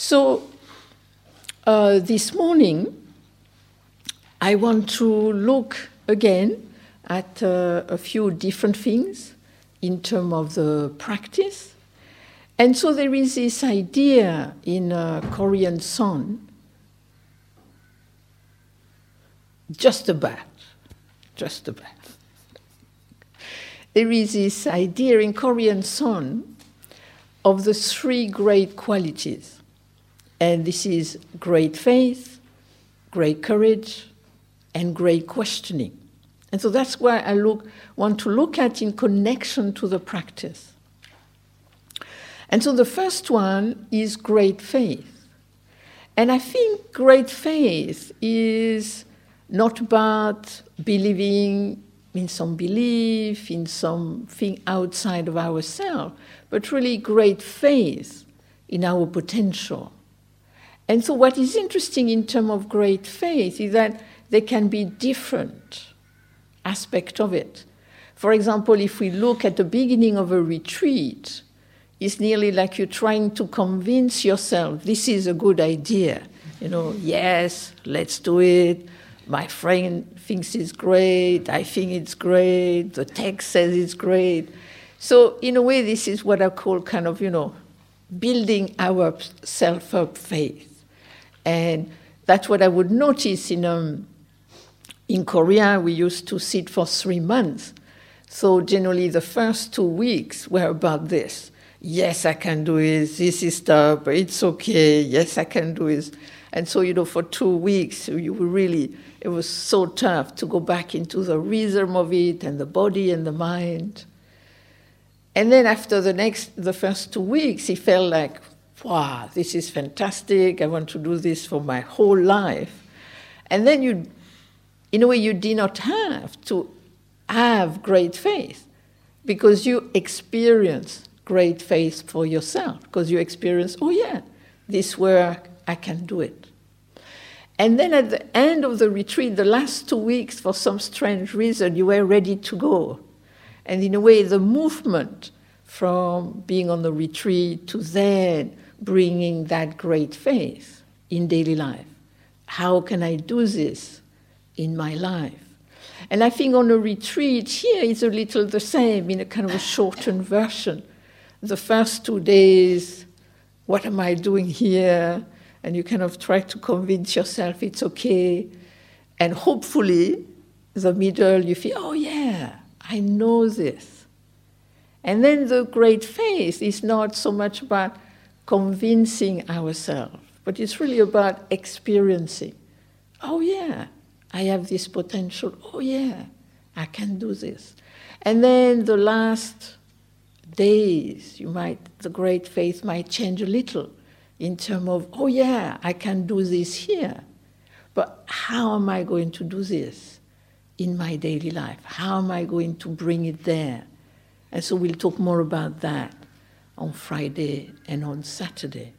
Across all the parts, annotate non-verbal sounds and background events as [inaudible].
So uh, this morning, I want to look again at uh, a few different things in terms of the practice. And so there is this idea in a Korean Son, just a bath, just a bath. There is this idea in Korean Son of the three great qualities. And this is great faith, great courage, and great questioning. And so that's why I look, want to look at in connection to the practice. And so the first one is great faith. And I think great faith is not about believing in some belief, in something outside of ourselves, but really great faith in our potential. And so, what is interesting in terms of great faith is that there can be different aspects of it. For example, if we look at the beginning of a retreat, it's nearly like you're trying to convince yourself this is a good idea. You know, yes, let's do it. My friend thinks it's great. I think it's great. The text says it's great. So, in a way, this is what I call kind of, you know, building our self up faith. And that's what I would notice in, um, in Korea. We used to sit for three months. So, generally, the first two weeks were about this. Yes, I can do it. This is tough, it's okay. Yes, I can do it. And so, you know, for two weeks, you really, it was so tough to go back into the rhythm of it and the body and the mind. And then after the next, the first two weeks, he felt like, wow, this is fantastic. I want to do this for my whole life. And then you, in a way, you did not have to have great faith because you experience great faith for yourself because you experience, oh yeah, this work, I can do it. And then at the end of the retreat, the last two weeks, for some strange reason, you were ready to go. And in a way, the movement from being on the retreat to then bringing that great faith in daily life. How can I do this in my life? And I think on a retreat here is a little the same in a kind of a shortened version. The first two days, what am I doing here? And you kind of try to convince yourself it's okay. And hopefully, the middle, you feel, oh yeah, I know this. And then the great faith is not so much about convincing ourselves, but it's really about experiencing. Oh, yeah, I have this potential. Oh, yeah, I can do this. And then the last days, you might, the great faith might change a little in terms of, oh, yeah, I can do this here. But how am I going to do this in my daily life? How am I going to bring it there? And so we'll talk more about that on Friday and on Saturday.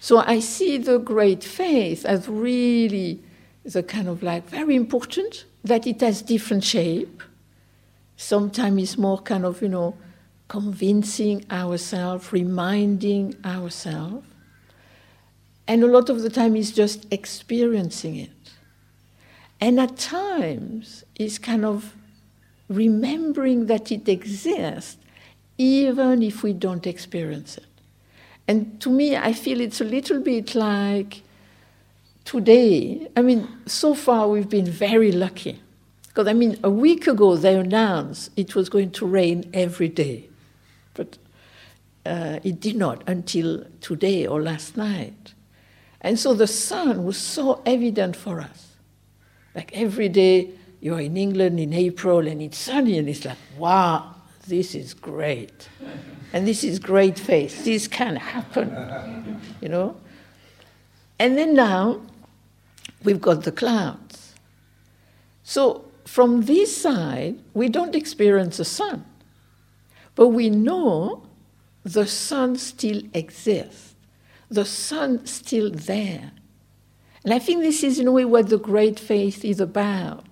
So I see the great faith as really the kind of like very important, that it has different shape. Sometimes it's more kind of, you know, convincing ourselves, reminding ourselves. And a lot of the time it's just experiencing it. And at times it's kind of remembering that it exists even if we don't experience it. And to me, I feel it's a little bit like today. I mean, so far we've been very lucky. Because, I mean, a week ago they announced it was going to rain every day. But uh, it did not until today or last night. And so the sun was so evident for us. Like every day, you're in England in April and it's sunny, and it's like, wow, this is great. And this is great faith. This can happen, you know? And then now, we've got the clouds. So from this side, we don't experience the sun. But we know the sun still exists. The sun still there. And I think this is in a way what the great faith is about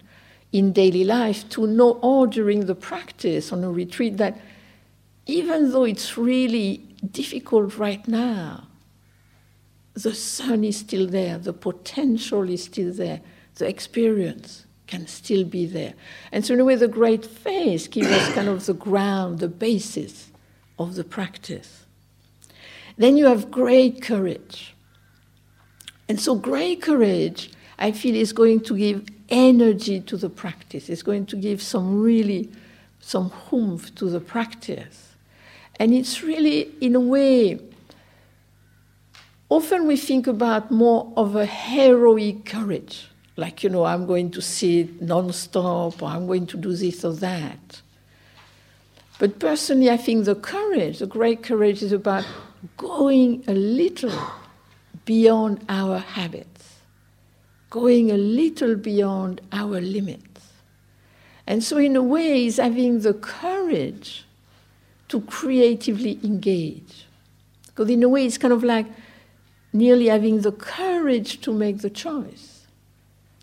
in daily life to know all during the practice on a retreat that even though it's really difficult right now, the sun is still there, the potential is still there, the experience can still be there. And so, in a way, the great faith gives us kind of the ground, the basis of the practice. Then you have great courage. And so, great courage, I feel, is going to give energy to the practice. It's going to give some really, some humph to the practice. And it's really, in a way, often we think about more of a heroic courage like, you know, I'm going to sit non-stop, or I'm going to do this or that. But personally, I think the courage, the great courage, is about going a little beyond our habits, going a little beyond our limits. And so, in a way, is having the courage to creatively engage. Because, in a way, it's kind of like nearly having the courage to make the choice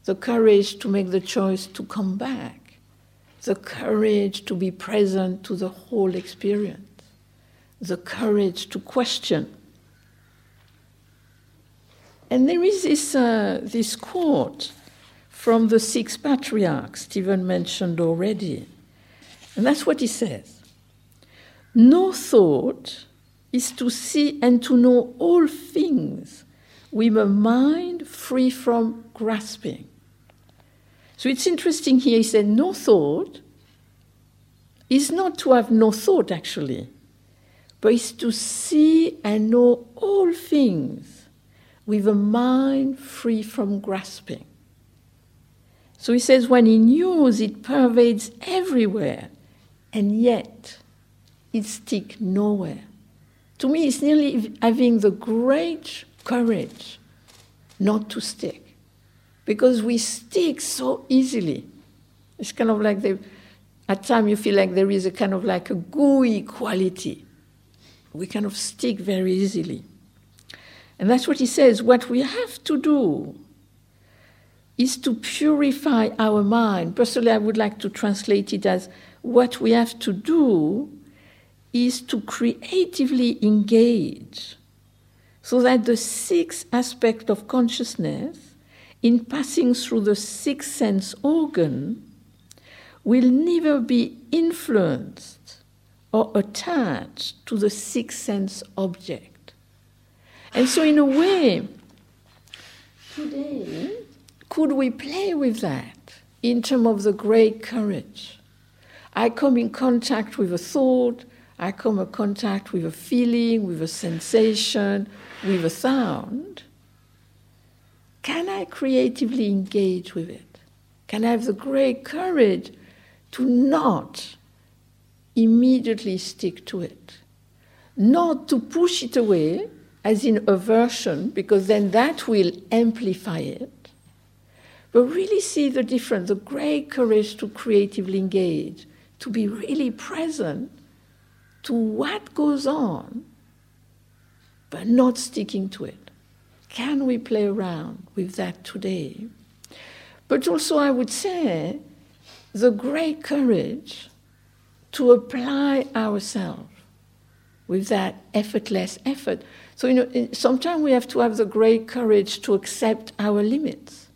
the courage to make the choice to come back, the courage to be present to the whole experience, the courage to question. And there is this, uh, this quote from the six patriarchs Stephen mentioned already. And that's what he says No thought is to see and to know all things with a mind free from grasping. So it's interesting here, he said, no thought is not to have no thought actually, but is to see and know all things with a mind free from grasping. So he says, when he knows, it pervades everywhere, and yet it sticks nowhere. To me, it's nearly having the great courage not to stick because we stick so easily. It's kind of like the, at times you feel like there is a kind of like a gooey quality. We kind of stick very easily. And that's what he says. What we have to do is to purify our mind. Personally, I would like to translate it as what we have to do is to creatively engage so that the sixth aspect of consciousness in passing through the sixth sense organ, will never be influenced or attached to the sixth sense object. And so, in a way, today, could we play with that in terms of the great courage? I come in contact with a thought, I come in contact with a feeling, with a sensation, with a sound can I creatively engage with it? Can I have the great courage to not immediately stick to it? Not to push it away, as in aversion, because then that will amplify it. But really see the difference, the great courage to creatively engage, to be really present to what goes on, but not sticking to it. Can we play around with that today? But also, I would say, the great courage to apply ourselves with that effortless effort. So, you know, sometimes we have to have the great courage to accept our limits.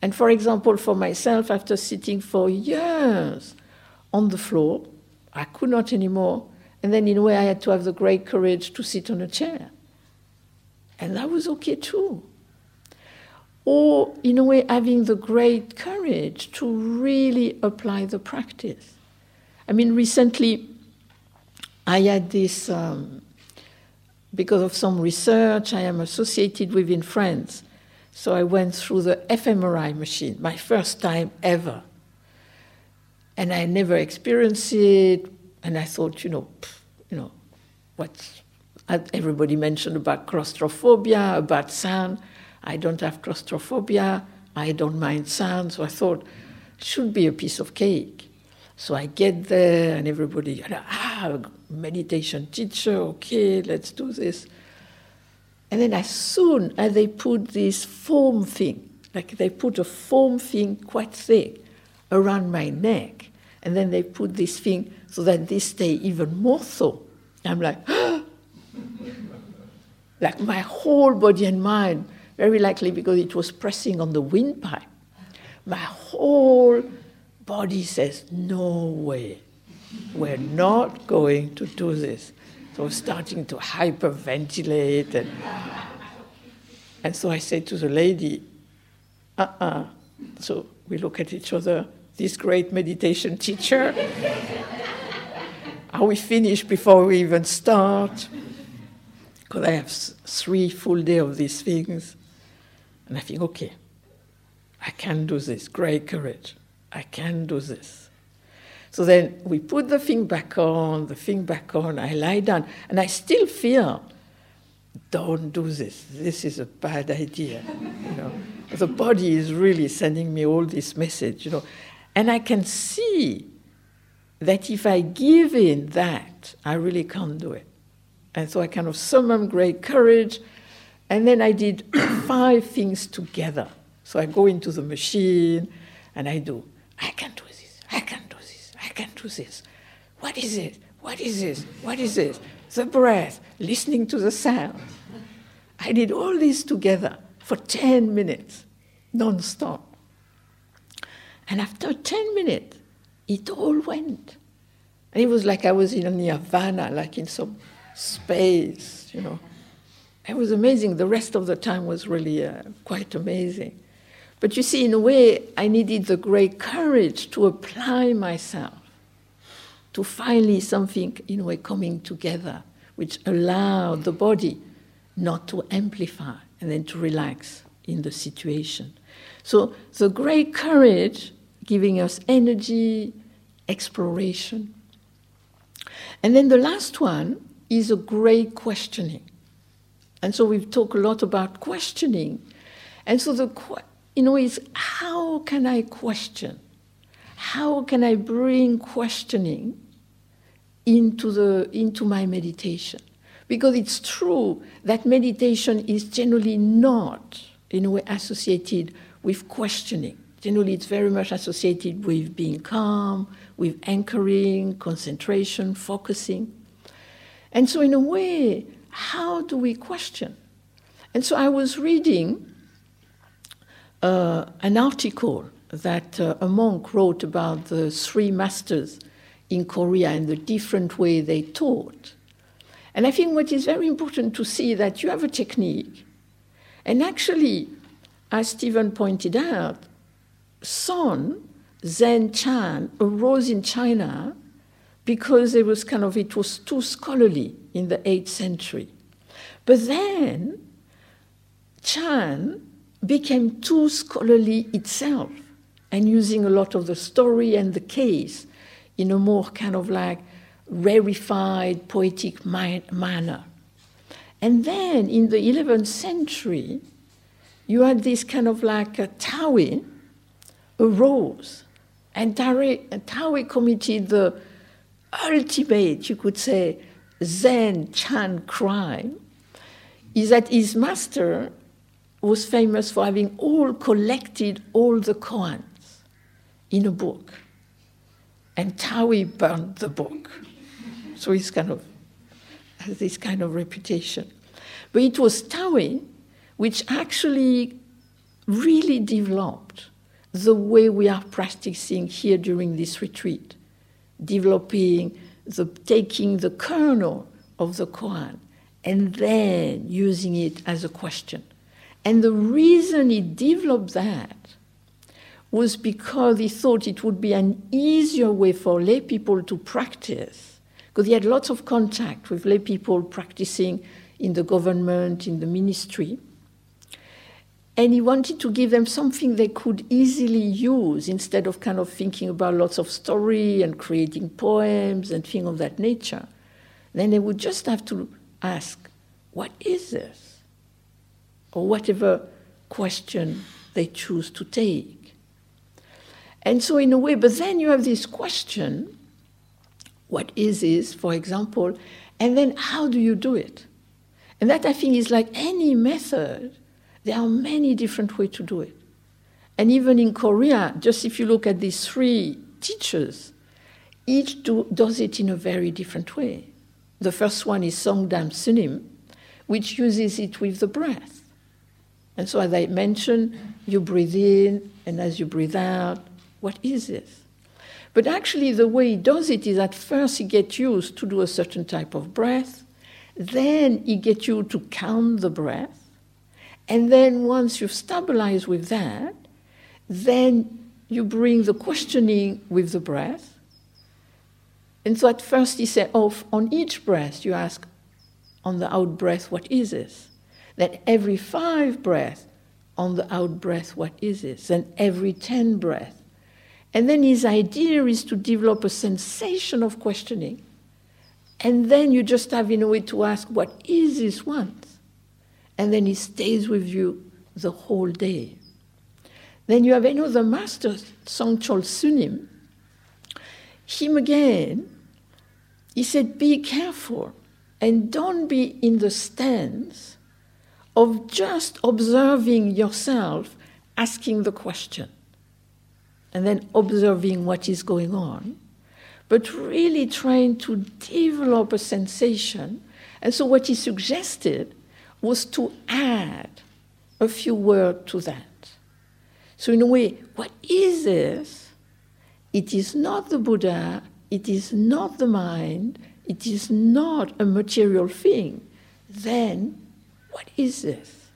And for example, for myself, after sitting for years on the floor, I could not anymore. And then, in a way, I had to have the great courage to sit on a chair. And that was okay too. Or, in a way, having the great courage to really apply the practice. I mean, recently I had this, um, because of some research I am associated with in France. So I went through the fMRI machine, my first time ever. And I never experienced it. And I thought, you know, you know, what's everybody mentioned about claustrophobia, about sound. I don't have claustrophobia. I don't mind sound. So I thought, it should be a piece of cake. So I get there, and everybody, ah, meditation teacher, okay, let's do this. And then as soon as they put this foam thing, like they put a foam thing quite thick around my neck, and then they put this thing so that this stay even more so. I'm like, [gasps] like my whole body and mind, very likely because it was pressing on the windpipe. My whole body says, No way, we're not going to do this. So starting to hyperventilate. And, and so I said to the lady, uh uh-uh. uh So we look at each other, this great meditation teacher. Are we finished before we even start? Because I have three full days of these things. And I think, okay, I can do this. Great courage. I can do this. So then we put the thing back on, the thing back on, I lie down, and I still feel, don't do this. This is a bad idea. You know, the body is really sending me all this message, you know. And I can see that if I give in that, I really can't do it. And so I kind of summon great courage, and then I did [coughs] five things together. So I go into the machine and I do, I can do this, I can do this, I can do this. What is it? What is this? What is this? The breath, listening to the sound. I did all this together for 10 minutes, non stop. And after 10 minutes, it all went. And it was like I was in a nirvana, like in some space, you know. It was amazing. The rest of the time was really uh, quite amazing. But you see, in a way, I needed the great courage to apply myself to finally something, in a way, coming together, which allowed the body not to amplify and then to relax in the situation. So the great courage giving us energy, exploration. And then the last one is a great questioning. And so we've talked a lot about questioning. And so the you know, is how can I question? How can I bring questioning into, the, into my meditation? Because it's true that meditation is generally not, in a way, associated with questioning. Generally, it's very much associated with being calm, with anchoring, concentration, focusing. And so, in a way, how do we question? And so, I was reading uh, an article that uh, a monk wrote about the three masters in Korea and the different way they taught. And I think what is very important to see that you have a technique, and actually, as Stephen pointed out, Son Zen Chan arose in China because it was kind of it was too scholarly in the 8th century. But then Chan became too scholarly itself and using a lot of the story and the case in a more kind of like rarefied, poetic manner. And then in the 11th century, you had this kind of like a Dahui arose, and Dahui committed the ultimate, you could say, Zen Chan crime, is that his master was famous for having all collected all the koans in a book. And Dahui burned the book. So he's kind of has this kind of reputation. But it was Dahui which actually really developed the way we are practicing here during this retreat, developing the taking the kernel of the koan and then using it as a question. And the reason he developed that was because he thought it would be an easier way for lay people to practice, because he had lots of contact with lay people practicing in the government, in the ministry. And he wanted to give them something they could easily use instead of kind of thinking about lots of story and creating poems and things of that nature. Then they would just have to ask, what is this? or whatever question they choose to take. And so, in a way, but then you have this question what is this, for example, and then how do you do it? And that I think is like any method, there are many different ways to do it. And even in Korea, just if you look at these three teachers, each do, does it in a very different way. The first one is Songdam Sunim, which uses it with the breath. And so, as I mentioned, you breathe in, and as you breathe out, what is this? But actually, the way he does it is at first he gets used to do a certain type of breath, then he gets you to count the breath, and then once you've stabilized with that, then you bring the questioning with the breath. And so at first he said, oh, on each breath you ask, on the out breath, what is this? Then every five breaths, on the out breath, what is this? Then every ten breaths. And then his idea is to develop a sensation of questioning. And then you just have, in a way, to ask, what is this once? And then he stays with you the whole day. Then you have another master, Songchol Sunim. Him again, he said, be careful and don't be in the stance of just observing yourself asking the question and then observing what is going on, but really trying to develop a sensation. And so, what he suggested was to add a few words to that. So, in a way, what is this? It is not the Buddha, it is not the mind, it is not a material thing. Then, what is this?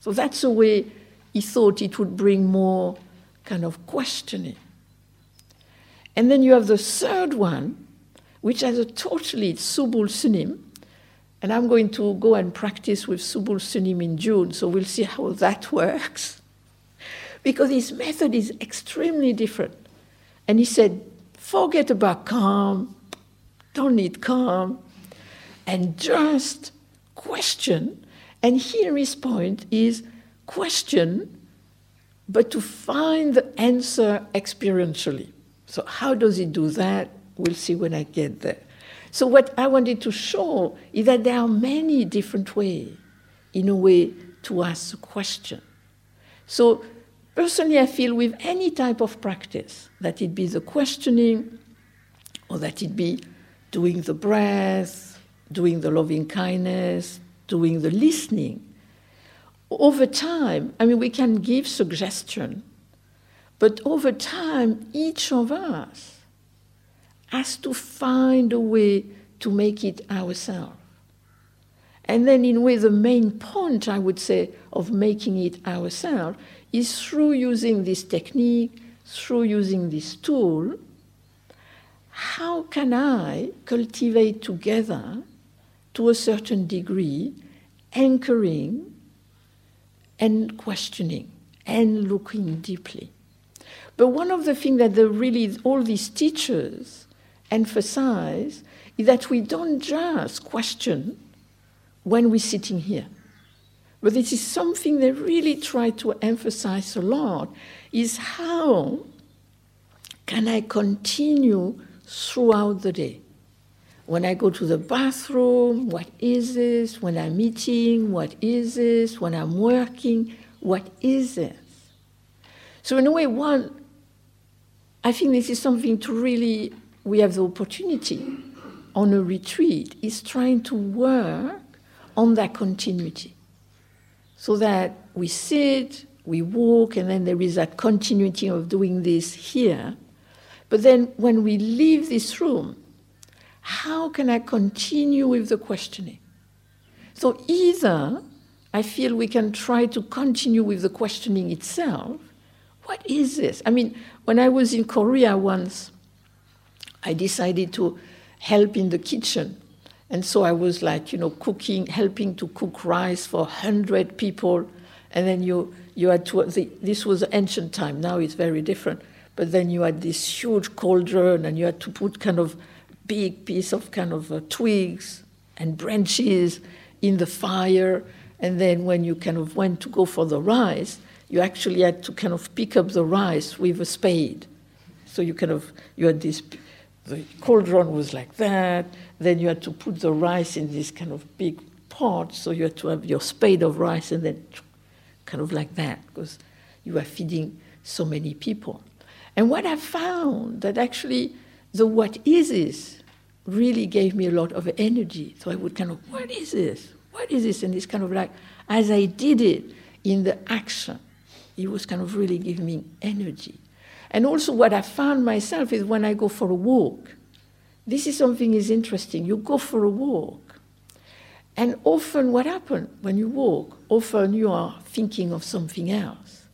So, that's the way he thought it would bring more kind of questioning. And then you have the third one, which has a totally Subul Sunim. And I'm going to go and practice with Subul Sunim in June, so we'll see how that [laughs] works. Because his method is extremely different. And he said, forget about calm, don't need calm, and just question. And here his point is question but to find the answer experientially. So, how does he do that? We'll see when I get there. So, what I wanted to show is that there are many different ways, in a way, to ask a question. So, personally, I feel with any type of practice, that it be the questioning, or that it be doing the breath, doing the loving kindness, doing the listening, over time, I mean, we can give suggestion, but over time, each of us has to find a way to make it ourselves. And then, in a way, the main point, I would say, of making it ourselves is through using this technique, through using this tool. How can I cultivate together, to a certain degree, anchoring and questioning and looking deeply. But one of the things that the really all these teachers emphasize is that we don't just question when we're sitting here. But this is something they really try to emphasize a lot is how can I continue throughout the day? When I go to the bathroom, what is this? When I'm eating, what is this? When I'm working, what is this? So, in a way, one, I think this is something to really, we have the opportunity on a retreat, is trying to work on that continuity. So that we sit, we walk, and then there is that continuity of doing this here. But then when we leave this room, how can I continue with the questioning? So either I feel we can try to continue with the questioning itself. What is this? I mean, when I was in Korea once, I decided to help in the kitchen. And so I was like, you know, cooking, helping to cook rice for 100 people. And then you, you had to, the, this was ancient time, now it's very different. But then you had this huge cauldron and you had to put kind of big piece of kind of uh, twigs and branches in the fire. And then when you kind of went to go for the rice, you actually had to kind of pick up the rice with a spade. So you kind of, you had this, the cauldron was like that. Then you had to put the rice in this kind of big pot. So you had to have your spade of rice and then kind of like that because you are feeding so many people. And what I found that actually the what is this really gave me a lot of energy. So I would kind of, what is this? what is this? And it's kind of like, as I did it in the action, it was kind of really giving me energy. And also, what I found myself is when I go for a walk, this is something is interesting. You go for a walk, and often what happens when you walk? Often you are thinking of something else.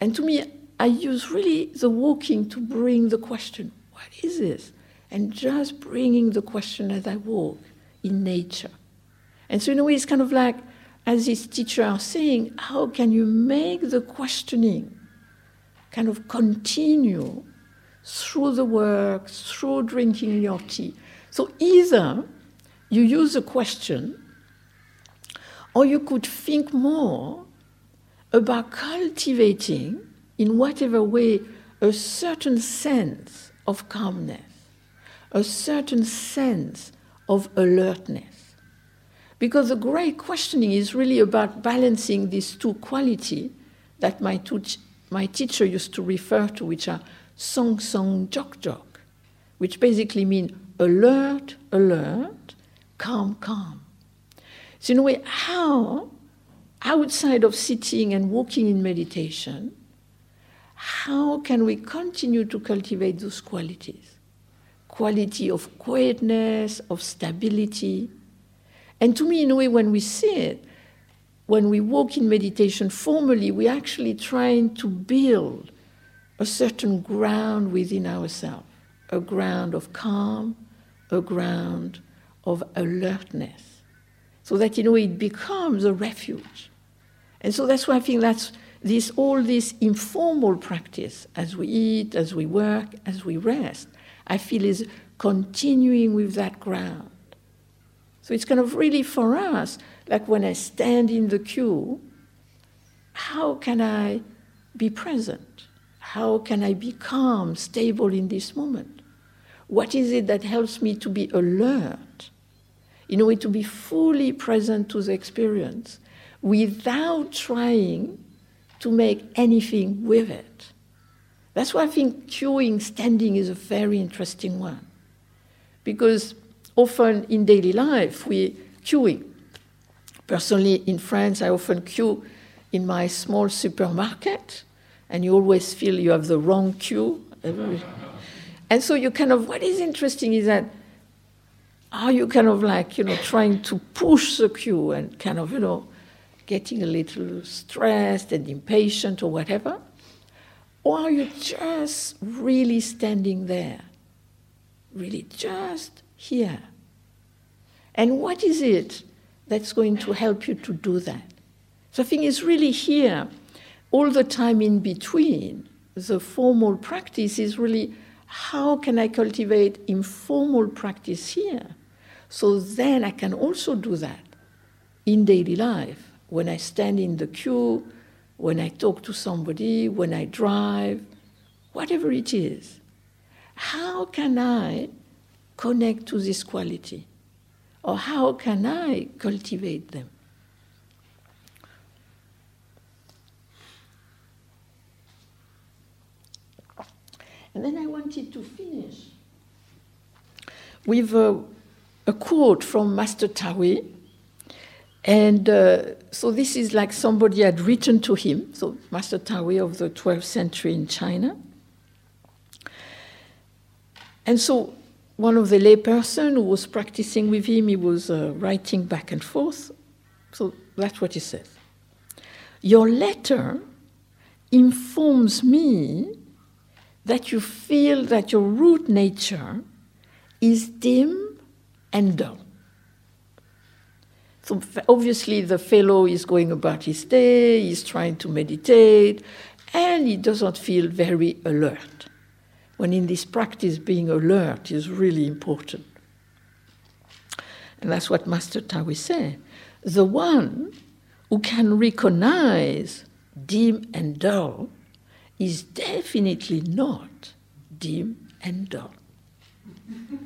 And to me, I use really the walking to bring the question, what is this? And just bringing the question as I walk in nature. And so in a way, it's kind of like, as this teacher are saying, how can you make the questioning kind of continue through the work, through drinking your tea? So either you use a question, or you could think more about cultivating, in whatever way, a certain sense of calmness, a certain sense of alertness. Because the great questioning is really about balancing these two qualities that my, my teacher used to refer to, which are song song jok jok, which basically mean alert, alert, calm, calm. So, in a way, how, outside of sitting and walking in meditation, how can we continue to cultivate those qualities? Quality of quietness, of stability, and to me, in a way, when we see it, when we walk in meditation formally, we're actually trying to build a certain ground within ourselves a ground of calm, a ground of alertness, so that in a way it becomes a refuge. And so that's why I think that's this all this informal practice as we eat, as we work, as we rest, I feel is continuing with that ground. So it's kind of really for us, like when I stand in the queue, how can I be present? How can I be calm, stable in this moment? What is it that helps me to be alert, in a way to be fully present to the experience without trying to make anything with it? That's why I think queuing, standing is a very interesting one. Because often in daily life we queuing. Personally, in France, I often queue in my small supermarket, and you always feel you have the wrong queue. [laughs] and so you kind of, what is interesting is that are you kind of like, you know, trying to push the queue and kind of, you know, getting a little stressed and impatient or whatever? Or are you just really standing there? Really just here. And what is it that's going to help you to do that? So I think it's really here, all the time in between. The formal practice is really how can I cultivate informal practice here? So then I can also do that in daily life when I stand in the queue, when I talk to somebody, when I drive, whatever it is. How can I connect to this quality? Or how can I cultivate them? And then I wanted to finish with a, a quote from Master Dahui. And uh, so this is like somebody had written to him, so Master Dahui of the 12th century in China. And so one of the layperson who was practicing with him, he was uh, writing back and forth. So that's what he says. Your letter informs me that you feel that your root nature is dim and dull. So obviously, the fellow is going about his day, he's trying to meditate, and he doesn't feel very alert when in this practice being alert is really important. And that's what Master Dahui said. The one who can recognize dim and dull is definitely not dim and dull. [laughs]